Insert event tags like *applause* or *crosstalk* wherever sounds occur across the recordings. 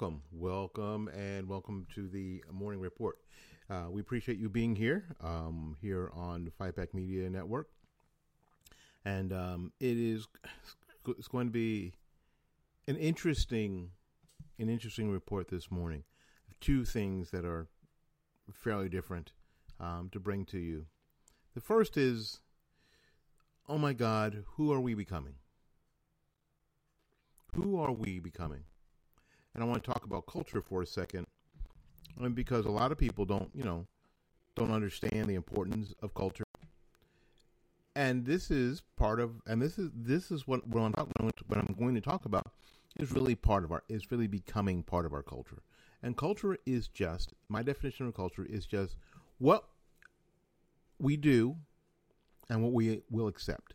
welcome, welcome, and welcome to the morning report. Uh, we appreciate you being here, um, here on Fight Back Media Network, and um, it is it's going to be an interesting, an interesting report this morning. Two things that are fairly different um, to bring to you. The first is, oh my God, who are we becoming? Who are we becoming? And I want to talk about culture for a second, and because a lot of people don't, you know, don't understand the importance of culture. And this is part of, and this is this is what what I'm, what I'm going to talk about is really part of our is really becoming part of our culture. And culture is just my definition of culture is just what we do and what we will accept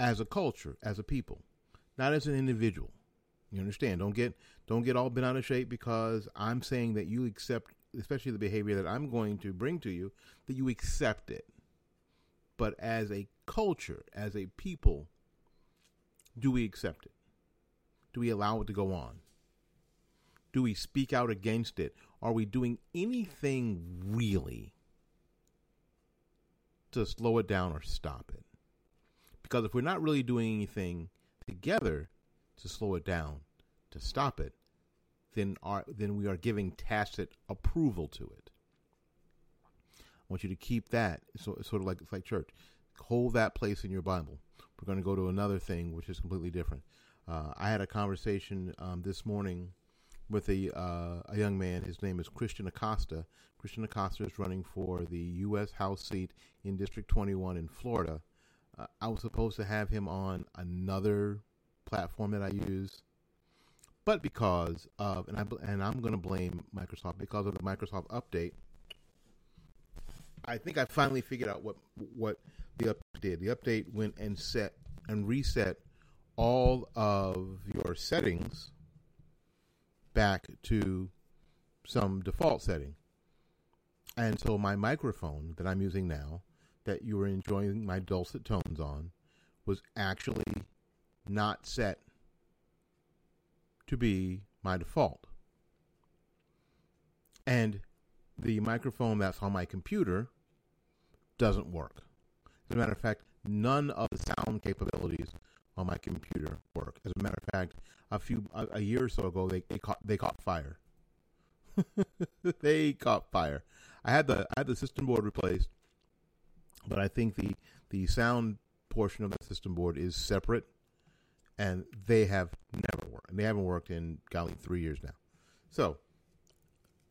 as a culture, as a people, not as an individual. You understand? Don't get don't get all bent out of shape because I'm saying that you accept, especially the behavior that I'm going to bring to you, that you accept it. But as a culture, as a people, do we accept it? Do we allow it to go on? Do we speak out against it? Are we doing anything really to slow it down or stop it? Because if we're not really doing anything together, to slow it down, to stop it, then our then we are giving tacit approval to it. I want you to keep that. So it's sort of like it's like church. Hold that place in your Bible. We're going to go to another thing which is completely different. Uh, I had a conversation um, this morning with a uh, a young man. His name is Christian Acosta. Christian Acosta is running for the U.S. House seat in District 21 in Florida. Uh, I was supposed to have him on another platform that I use, but because of and I and I'm going to blame Microsoft because of the Microsoft update. I think I finally figured out what what the update did. The update went and set and reset all of your settings back to some default setting. And so my microphone that I'm using now, that you were enjoying my dulcet tones on, was actually not set to be my default. And the microphone that's on my computer doesn't work. As a matter of fact, none of the sound capabilities on my computer work. As a matter of fact, a few a, a year or so ago, they, they caught they caught fire. *laughs* they caught fire. I had the I had the system board replaced, but I think the the sound portion of the system board is separate, and they have never worked. And they haven't worked in golly three years now. So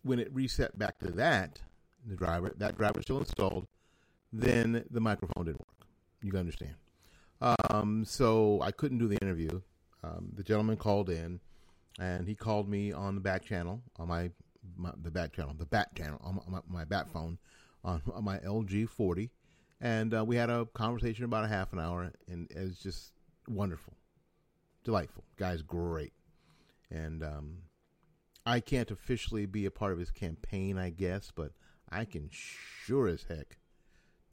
when it reset back to that, the driver that driver still installed, then the microphone didn't work. You can understand. Um, so I couldn't do the interview. Um, the gentleman called in, and he called me on the back channel on my, my the back channel, the bat channel on my, my bat phone on, on *laughs* my LG 40, and uh, we had a conversation about a half an hour, and it was just wonderful, delightful. Guy's great, and um, I can't officially be a part of his campaign, I guess, but I can sure as heck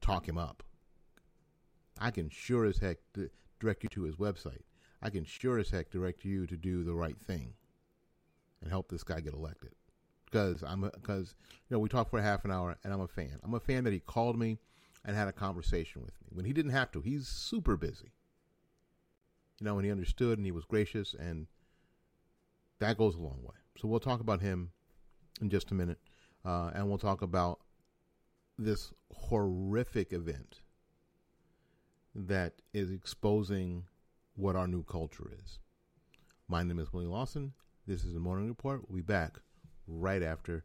talk him up. I can sure as heck direct you to his website. I can sure as heck direct you to do the right thing and help this guy get elected. Because I'm because you know we talked for a half an hour and I'm a fan. I'm a fan that he called me and had a conversation with me when he didn't have to. He's super busy. You know, and he understood and he was gracious and that goes a long way. So we'll talk about him in just a minute, uh, and we'll talk about this horrific event that is exposing what our new culture is. My name is Willie Lawson. This is the Morning Report. We'll be back right after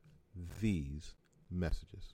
these messages.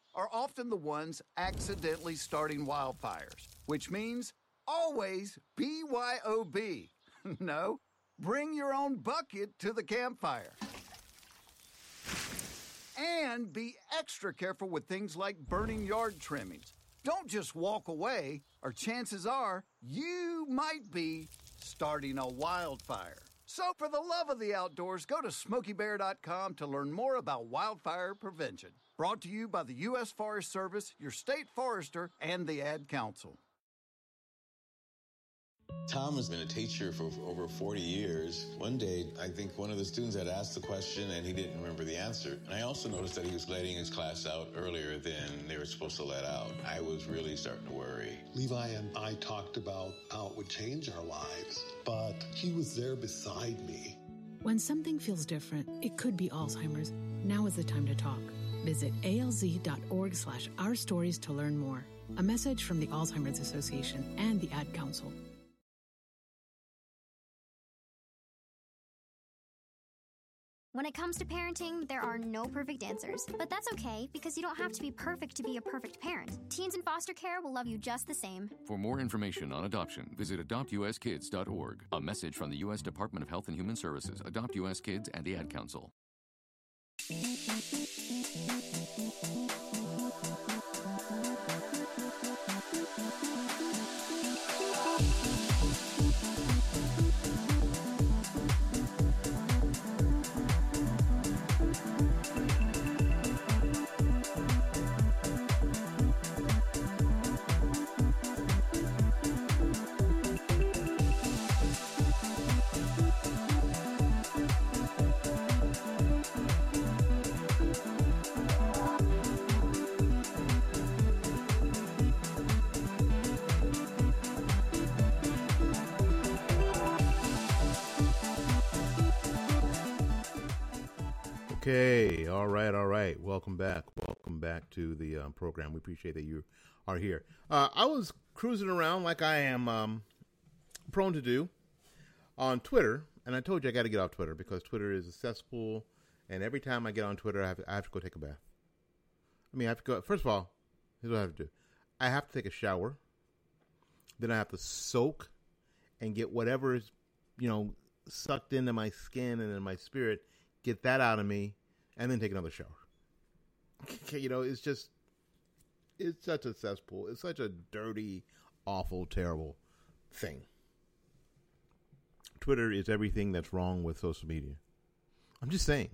are often the ones accidentally starting wildfires, which means always BYOB. *laughs* no, bring your own bucket to the campfire. And be extra careful with things like burning yard trimmings. Don't just walk away, or chances are you might be starting a wildfire. So, for the love of the outdoors, go to smokeybear.com to learn more about wildfire prevention. Brought to you by the U.S. Forest Service, your state forester, and the Ad Council. Tom has been a teacher for over 40 years. One day, I think one of the students had asked the question and he didn't remember the answer. And I also noticed that he was letting his class out earlier than they were supposed to let out. I was really starting to worry. Levi and I talked about how it would change our lives, but he was there beside me. When something feels different, it could be Alzheimer's. Now is the time to talk. Visit alz.org slash our stories to learn more. A message from the Alzheimer's Association and the Ad Council. When it comes to parenting, there are no perfect answers. But that's okay because you don't have to be perfect to be a perfect parent. Teens in foster care will love you just the same. For more information on adoption, visit adoptuskids.org. A message from the U.S. Department of Health and Human Services, Adopt U.S. Kids, and the Ad Council. Thank you. All right, all right. Welcome back. Welcome back to the um, program. We appreciate that you are here. Uh, I was cruising around like I am um, prone to do on Twitter, and I told you I got to get off Twitter because Twitter is a cesspool, and every time I get on Twitter, I have, to, I have to go take a bath. I mean, I have to go. First of all, here's what I have to do: I have to take a shower, then I have to soak and get whatever is, you know, sucked into my skin and in my spirit, get that out of me, and then take another shower. *laughs* you know, it's just, it's such a cesspool. It's such a dirty, awful, terrible thing. Twitter is everything that's wrong with social media. I'm just saying,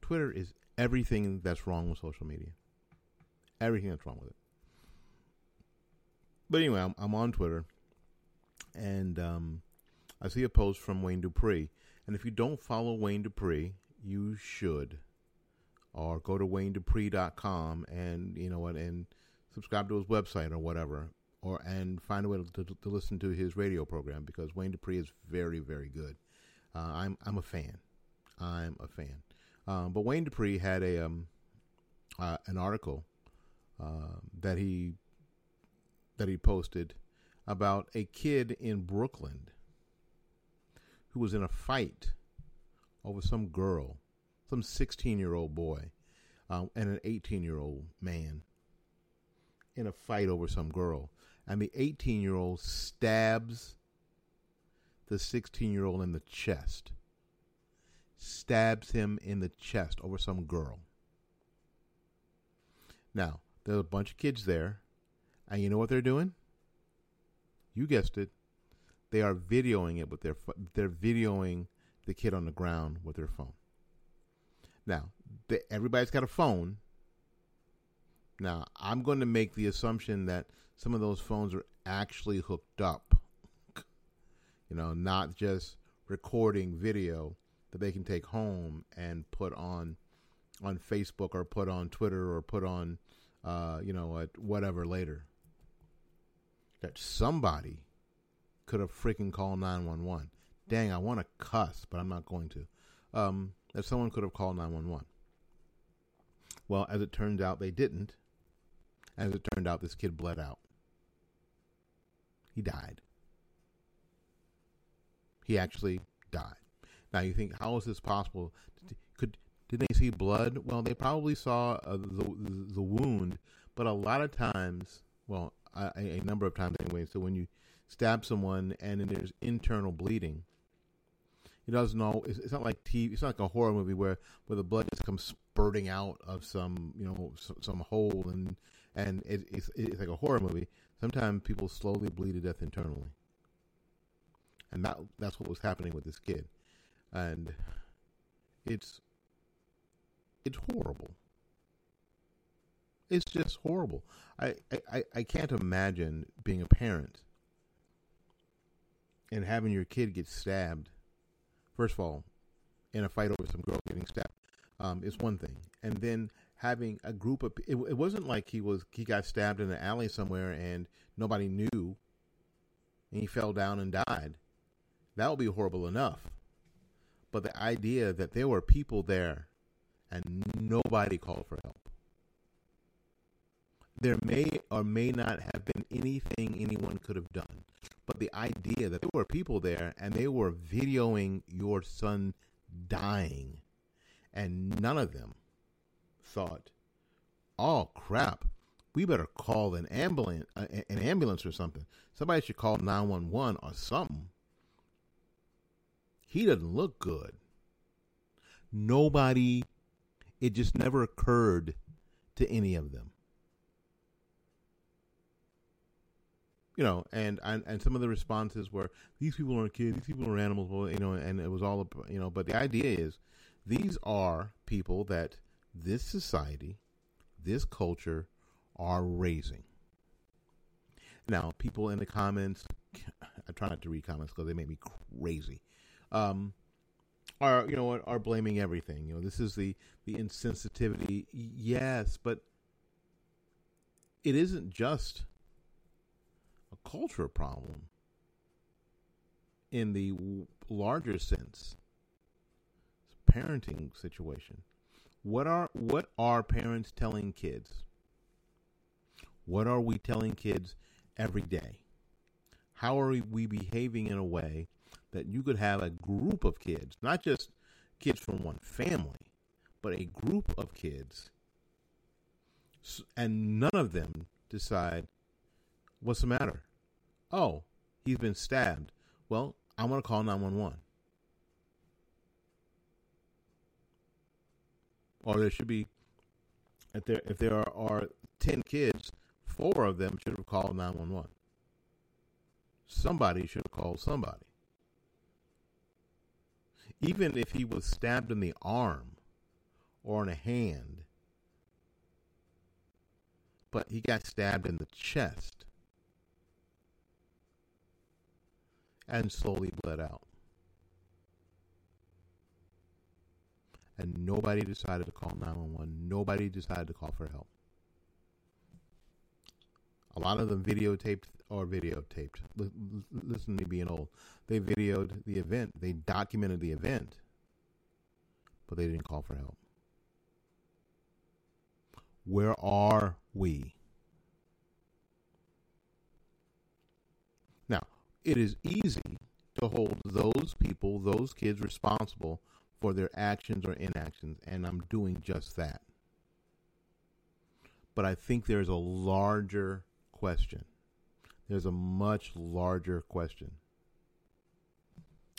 Twitter is everything that's wrong with social media. Everything that's wrong with it. But anyway, I'm, I'm on Twitter, and um, I see a post from Wayne Dupree. And if you don't follow Wayne Dupree, you should. Or go to waynedupree.com and you know what and subscribe to his website or whatever. Or and find a way to, to, to listen to his radio program because Wayne Dupree is very, very good. Uh, I'm I'm a fan. I'm a fan. Um, but Wayne Dupree had a um, uh, an article uh, that he that he posted about a kid in Brooklyn who was in a fight over some girl, some 16 year old boy, um, and an 18 year old man in a fight over some girl. And the 18 year old stabs the 16 year old in the chest, stabs him in the chest over some girl. Now, there's a bunch of kids there, and you know what they're doing? You guessed it. They are videoing it with their they're videoing the kid on the ground with their phone. Now, the, everybody's got a phone. Now, I'm going to make the assumption that some of those phones are actually hooked up. You know, not just recording video that they can take home and put on on Facebook or put on Twitter or put on uh, you know, whatever later. That somebody could have freaking called 911. Dang, I want to cuss, but I'm not going to. Um, that someone could have called 911. Well, as it turns out, they didn't. As it turned out, this kid bled out. He died. He actually died. Now you think, how is this possible? Could did they see blood? Well, they probably saw uh, the the wound, but a lot of times, well, a, a number of times anyway. So when you stab someone and then there's internal bleeding, he doesn't know. It's, it's, not like TV. It's not like a horror movie where where the blood just comes spurting out of some you know some, some hole and and it, it's it's like a horror movie. Sometimes people slowly bleed to death internally, and that that's what was happening with this kid, and it's it's horrible. It's just horrible. I, I, I can't imagine being a parent and having your kid get stabbed first of all, in a fight over some girl getting stabbed, um, is one thing, and then having a group of it, it wasn't like he was he got stabbed in an alley somewhere and nobody knew, and he fell down and died. That would be horrible enough. But the idea that there were people there and nobody called for help. There may or may not have been anything anyone could have done. But the idea that there were people there and they were videoing your son dying, and none of them thought, "Oh crap, we better call an ambulance, uh, an ambulance or something. Somebody should call nine one one or something." He doesn't look good. Nobody. It just never occurred to any of them. You know, and, and and some of the responses were these people aren't kids, these people are animals, you know, and it was all you know. But the idea is these are people that this society, this culture, are raising. Now, people in the comments, *laughs* I try not to read comments because they make me crazy. Um, are you know are blaming everything? You know, this is the the insensitivity. Yes, but it isn't just culture problem in the larger sense. Parenting situation. What are what are parents telling kids? What are we telling kids every day? How are we behaving in a way that you could have a group of kids, not just kids from one family, but a group of kids, and none of them decide, what's the matter? Oh, he's been stabbed. Well, I'm going to call 911. Or there should be, if there if there are, are ten kids, four of them should have called 911. Somebody should have called somebody. Even if he was stabbed in the arm or in a hand, but he got stabbed in the chest and slowly bled out. And nobody decided to call 911. Nobody decided to call for help. A lot of them videotaped or videotaped. listen to me being old. They videoed the event. They documented the event, but they didn't call for help. Where are we? Now, it is easy to hold those people, those kids responsible for their actions or inactions, and I'm doing just that. But I think there's a larger question. There's a much larger question.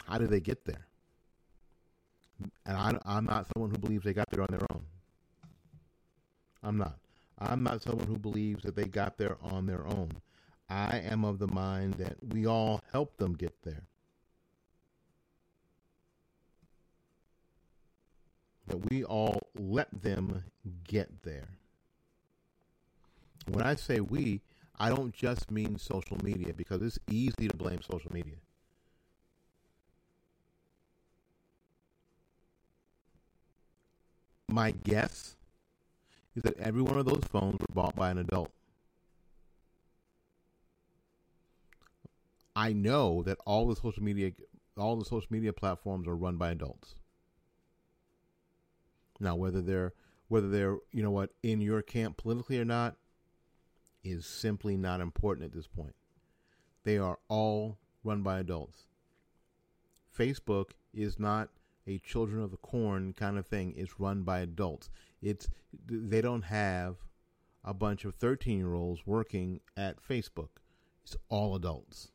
How did they get there? And I, I'm not someone who believes they got there on their own. I'm not. I'm not someone who believes that they got there on their own. I am of the mind that we all help them get there. That we all let them get there. When I say we, I don't just mean social media because it's easy to blame social media. My guess is that every one of those phones were bought by an adult. I know that all the social media all the social media platforms are run by adults. Now whether they're whether they're, you know what, in your camp politically or not, is simply not important at this point. They are all run by adults. Facebook is not a children of the corn kind of thing. It's run by adults. It's they don't have a bunch of 13-year-olds working at Facebook. It's all adults.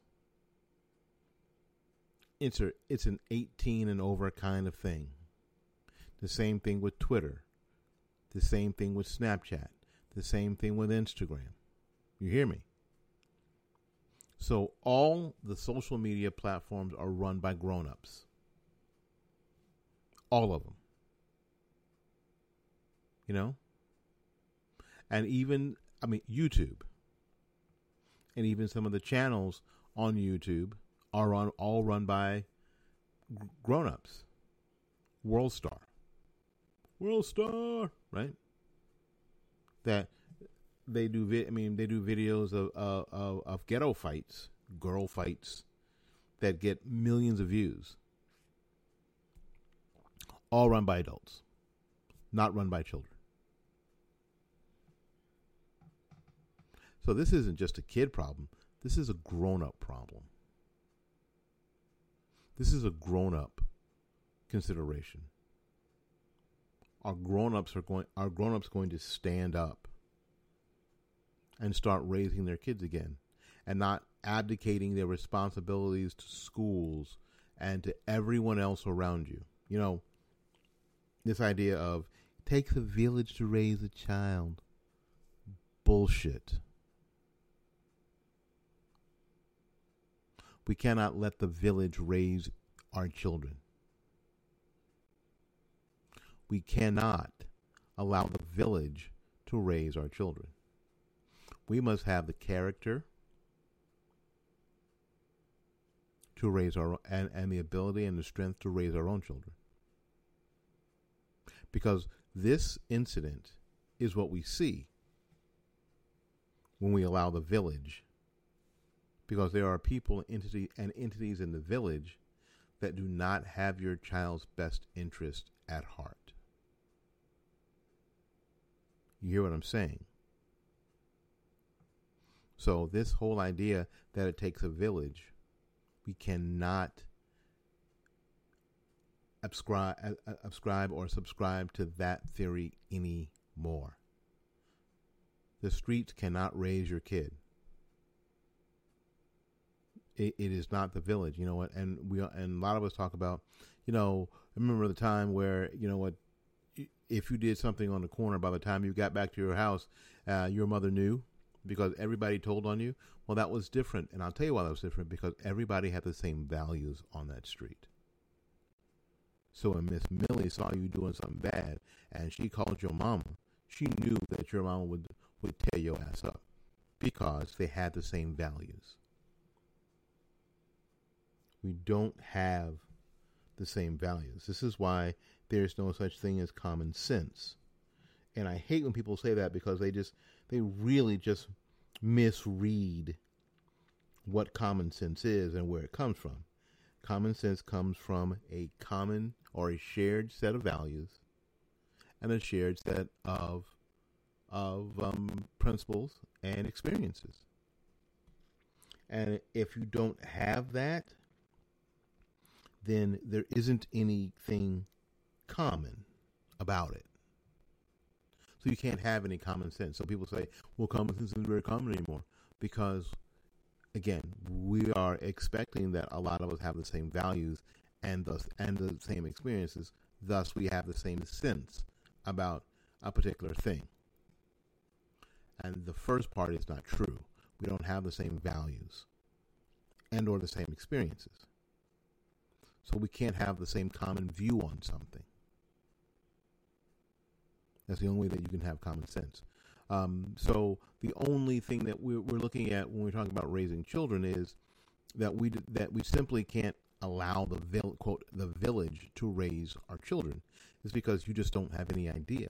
It's a, it's an 18 and over kind of thing. The same thing with Twitter. The same thing with Snapchat. The same thing with Instagram. You hear me? So all the social media platforms are run by grown-ups. All of them. You know? And even I mean YouTube. And even some of the channels on YouTube are on all run by grown-ups. World Star. World Star, right? That they do. Vi- I mean, they do videos of, uh, of of ghetto fights, girl fights, that get millions of views. All run by adults, not run by children. So this isn't just a kid problem. This is a grown-up problem. This is a grown-up consideration. Our grown-ups are going. Our grown-ups going to stand up and start raising their kids again and not abdicating their responsibilities to schools and to everyone else around you. You know, this idea of takes a village to raise a child. Bullshit. We cannot let the village raise our children. We cannot allow the village to raise our children we must have the character to raise our and, and the ability and the strength to raise our own children. Because this incident is what we see when we allow the village. Because there are people entity, and entities in the village that do not have your child's best interest at heart. You hear what I'm saying? So, this whole idea that it takes a village, we cannot ascribe or subscribe to that theory anymore. The streets cannot raise your kid. It, it is not the village, you know what? And we and a lot of us talk about, you know, I remember the time where you know what, if you did something on the corner, by the time you got back to your house, uh, your mother knew because everybody told on you. Well, that was different, and I'll tell you why that was different because everybody had the same values on that street. So when Miss Millie saw you doing something bad and she called your mama, she knew that your mama would, would tear your ass up because they had the same values. We don't have the same values. This is why there's no such thing as common sense. And I hate when people say that because they just they really just misread what common sense is and where it comes from. Common sense comes from a common or a shared set of values and a shared set of of um, principles and experiences. And if you don't have that, then there isn't anything common about it. So you can't have any common sense. So people say, well, common sense isn't very common anymore because, again, we are expecting that a lot of us have the same values and thus and the same experiences. Thus, we have the same sense about a particular thing. And the first part is not true. We don't have the same values and or the same experiences. So we can't have the same common view on something. That's the only way that you can have common sense. Um, so the only thing that we're, we're looking at when we're talking about raising children is that we that we simply can't allow the quote the village to raise our children is because you just don't have any idea.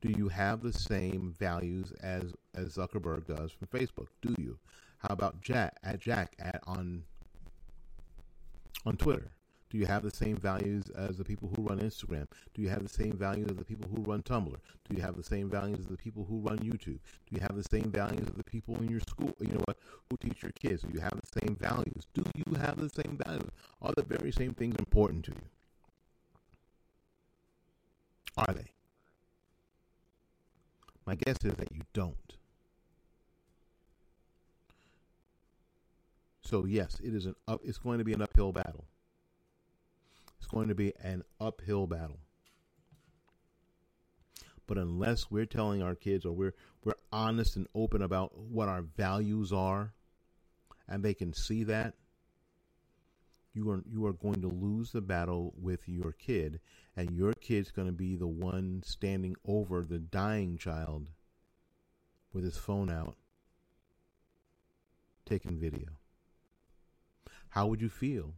Do you have the same values as as Zuckerberg does from Facebook? Do you? How about Jack at Jack at on on Twitter? Do you have the same values as the people who run Instagram? Do you have the same values as the people who run Tumblr? Do you have the same values as the people who run YouTube? Do you have the same values as the people in your school, you know what, who teach your kids? Do you have the same values? Do you have the same values? Are the very same things important to you? Are they? My guess is that you don't. So yes, it is an up, it's going to be an uphill battle. It's going to be an uphill battle. But unless we're telling our kids or we're we're honest and open about what our values are and they can see that, you are you are going to lose the battle with your kid and your kid's going to be the one standing over the dying child with his phone out taking video. How would you feel?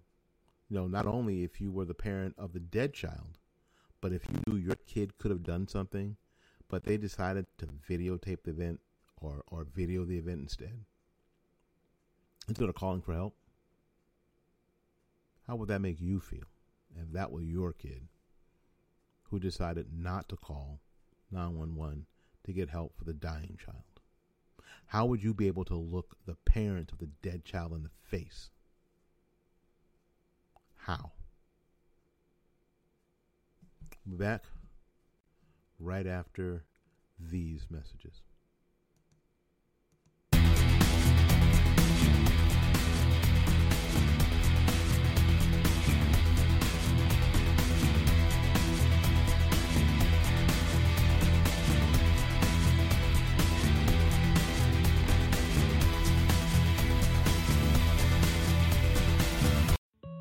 You know, not only if you were the parent of the dead child, but if you knew your kid could have done something, but they decided to videotape the event or, or video the event instead, instead of calling for help, how would that make you feel if that were your kid who decided not to call 911 to get help for the dying child? How would you be able to look the parent of the dead child in the face how? We'll be back right after these messages.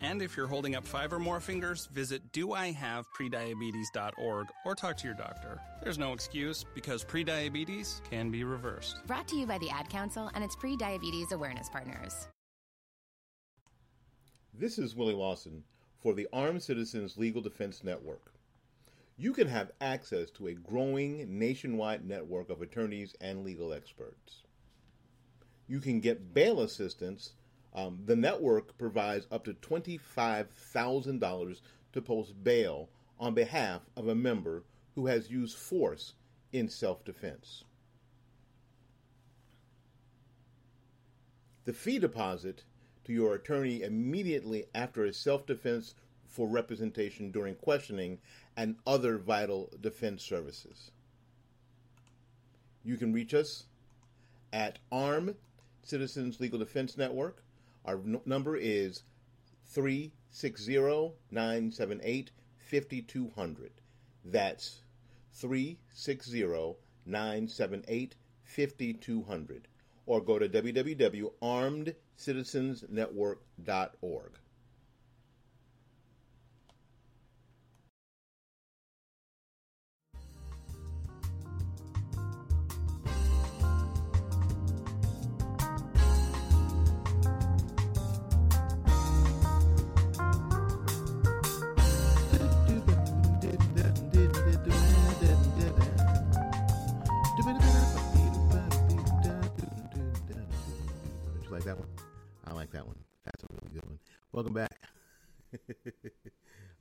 And if you're holding up five or more fingers, visit doihaveprediabetes.org or talk to your doctor. There's no excuse because prediabetes can be reversed. Brought to you by the Ad Council and its pre-diabetes awareness partners. This is Willie Lawson for the Armed Citizens Legal Defense Network. You can have access to a growing nationwide network of attorneys and legal experts. You can get bail assistance um, the network provides up to $25,000 to post bail on behalf of a member who has used force in self defense. The fee deposit to your attorney immediately after a self defense for representation during questioning and other vital defense services. You can reach us at Armed Citizens Legal Defense Network our n- number is 360 978 5200. That's 360 978 5200. Or go to www.armedcitizensnetwork.org.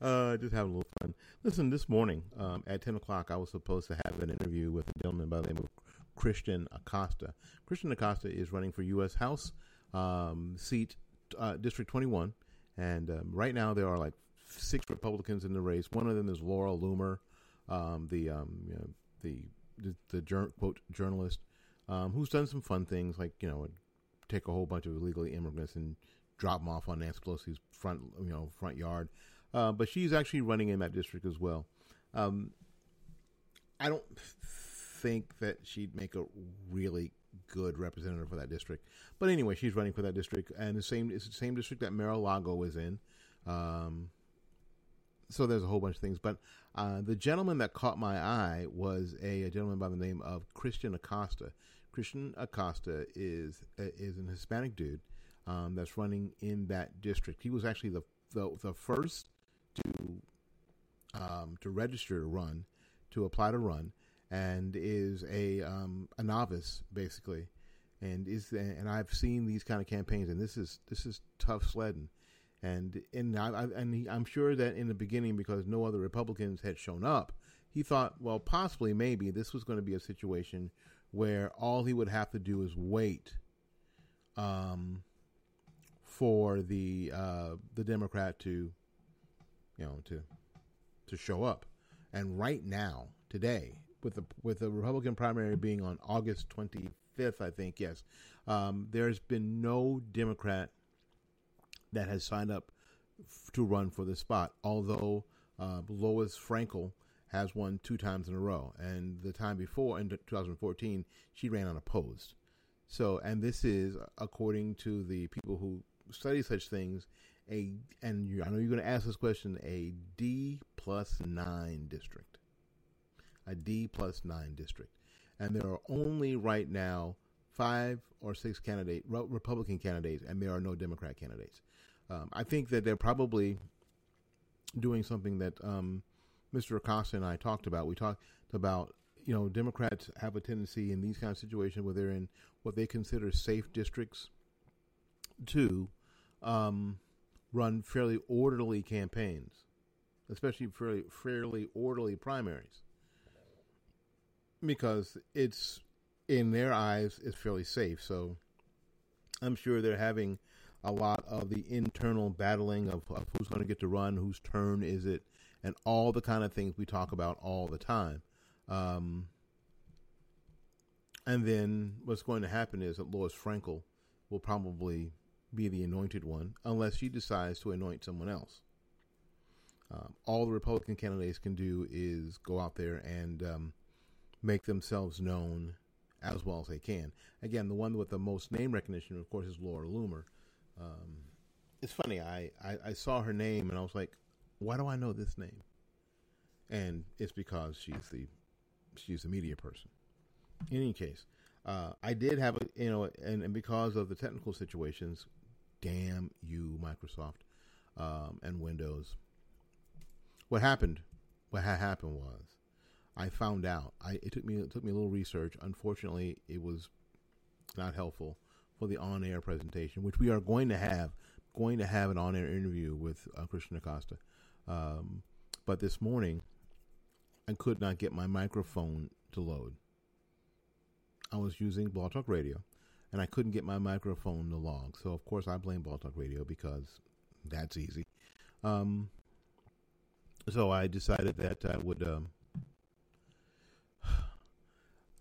uh, just having a little fun. Listen, this morning um, at 10 o'clock, I was supposed to have an interview with a gentleman by the name of Christian Acosta. Christian Acosta is running for U.S. House um, seat uh, District 21. And um, right now, there are like six Republicans in the race. One of them is Laura Loomer, um, the, um, you know, the the, the jur- quote journalist um, who's done some fun things like you know take a whole bunch of illegally immigrants and drop them off on Nancy Pelosi's front, you know, front yard. Uh, but she's actually running in that district as well. Um, I don't think that she'd make a really good representative for that district. But anyway, she's running for that district, and the same it's the same district that Mar-a-Lago is in. Um, so there's a whole bunch of things. But uh, the gentleman that caught my eye was a, a, gentleman by the name of Christian Acosta. Christian Acosta is is an Hispanic dude um, that's running in that district. He was actually the the, the first to um, to register to run, to apply to run, and is a um, a novice basically, and is and I've seen these kind of campaigns, and this is this is tough sledding, and and I, I and he, I'm sure that in the beginning because no other Republicans had shown up, he thought well possibly maybe this was going to be a situation where all he would have to do is wait um, for the uh, the Democrat to, you know, to to show up. And right now, today, with the with the Republican primary being on August 25th, I think, yes, um, there's been no Democrat that has signed up f- to run for the spot. Although uh, Lois Frankel has won two times in a row. And the time before, in 2014, she ran unopposed. So, and this is, according to the people who study such things, a and you, I know you're going to ask this question: a D plus nine district, a D plus nine district, and there are only right now five or six candidate Republican candidates, and there are no Democrat candidates. Um, I think that they're probably doing something that um, Mr. Acosta and I talked about. We talked about you know Democrats have a tendency in these kind of situations where they're in what they consider safe districts to um, run fairly orderly campaigns. especially fairly, fairly orderly primaries, because it's in their eyes it's fairly safe. So I'm sure they're having a lot of the internal battling of, of who's going to get to run, whose turn is it, and all the kind of things we talk about all the time. Um, and then what's going to happen is that Lois Frankel will probably be the anointed one unless she decides to anoint someone else. Um, all the Republican candidates can do is go out there and um, make themselves known as well as they can. Again, the one with the most name recognition, of course, is Laura Loomer. Um, it's funny. I, I, I saw her name and I was like, why do I know this name? And it's because she's the she's a media person. In any case, uh, I did have a you know, and, and because of the technical situations, damn you, Microsoft um, and Windows. What happened? What ha- happened was, I found out. I it took me it took me a little research. Unfortunately, it was not helpful for the on-air presentation, which we are going to have. Going to have an on-air interview with uh, Christian Acosta. Um, but this morning, I could not get my microphone to load. I was using Blog Talk Radio, and I couldn't get my microphone to log. So of course I blame Blog Talk Radio because that's easy. Um, so I decided that I would. Um, *sighs*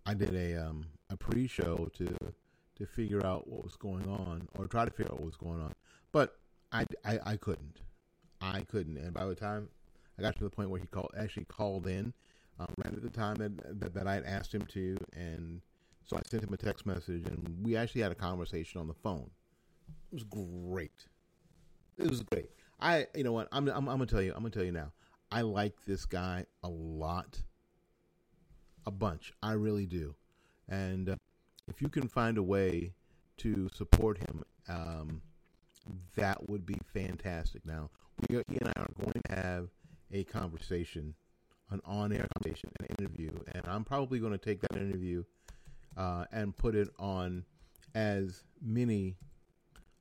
I did a um, a pre-show to to figure out what was going on, or try to figure out what was going on, but I, I, I couldn't. I couldn't, and by the time I got to the point where he called, actually called in, um, right at the time that, that, that I had asked him to, and so I sent him a text message, and we actually had a conversation on the phone. It was great. It was great. I, you know what? I'm, I'm, I'm gonna tell you. I'm gonna tell you now. I like this guy a lot, a bunch. I really do. And uh, if you can find a way to support him, um, that would be fantastic. Now, we are, he and I are going to have a conversation, an on-air conversation, an interview, and I'm probably going to take that interview uh, and put it on as many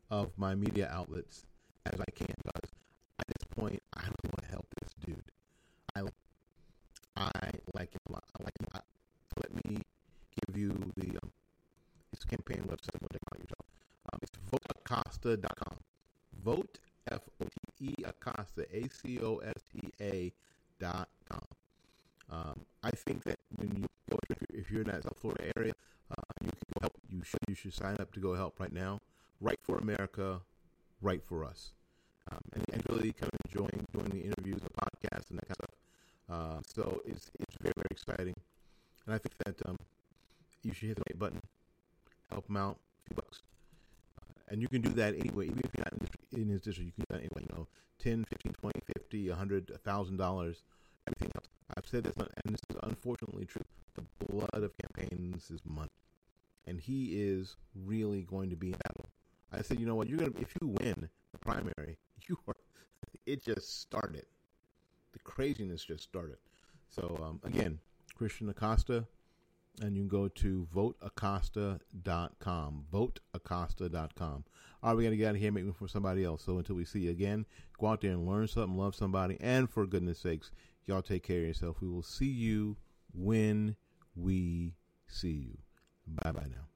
of my media outlets as I can. Because at this point, I really want to help this dude. I I like him. I like him. Let me give you the um, his campaign website. What they call yourself. Um, it's voteacosta.com. Vote F O T E Acosta A C O S T A dot com. Um, I think that when you go, if you're in that South Florida area, uh, you can go help. You should you should sign up to go help right now. Right for America, right for us, um, and, and, really kind of enjoying doing the interviews, the podcasts, and that kind of stuff. Uh, so it's it's very very exciting, and I think that um, you should hit the right button, help him out, a few bucks, uh, and you can do that anyway. Even if you're not in, his district, you can do that anyway. You know, 10, 15, 20, 50, 100, thousand dollars, everything else. I've said this, and this is unfortunately true. The blood of campaigns is money, and he is really going to be in battle. I said, you know what? You're gonna if you win the primary, *laughs* you are. It just started. The craziness just started. So um, again, Christian Acosta, and you can go to voteacosta.com. Voteacosta.com. All right, we got to get out of here, make room for somebody else. So until we see you again, go out there and learn something, love somebody, and for goodness sakes, Y'all take care of yourself. We will see you when we see you. Bye bye now.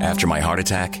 After my heart attack,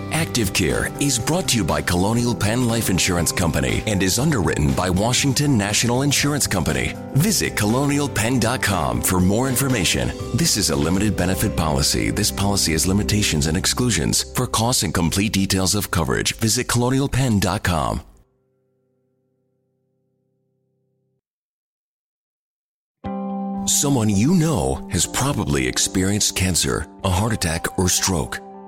Active Care is brought to you by Colonial Penn Life Insurance Company and is underwritten by Washington National Insurance Company. Visit colonialpenn.com for more information. This is a limited benefit policy. This policy has limitations and exclusions. For costs and complete details of coverage, visit colonialpenn.com. Someone you know has probably experienced cancer, a heart attack, or stroke.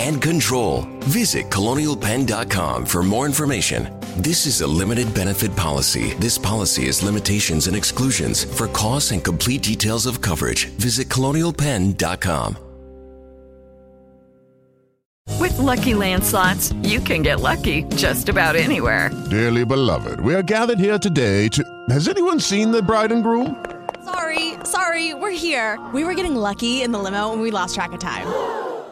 and control. Visit colonialpenn.com for more information. This is a limited benefit policy. This policy has limitations and exclusions. For costs and complete details of coverage, visit colonialpenn.com. With Lucky Land slots, you can get lucky just about anywhere. Dearly beloved, we are gathered here today to. Has anyone seen the bride and groom? Sorry, sorry, we're here. We were getting lucky in the limo and we lost track of time.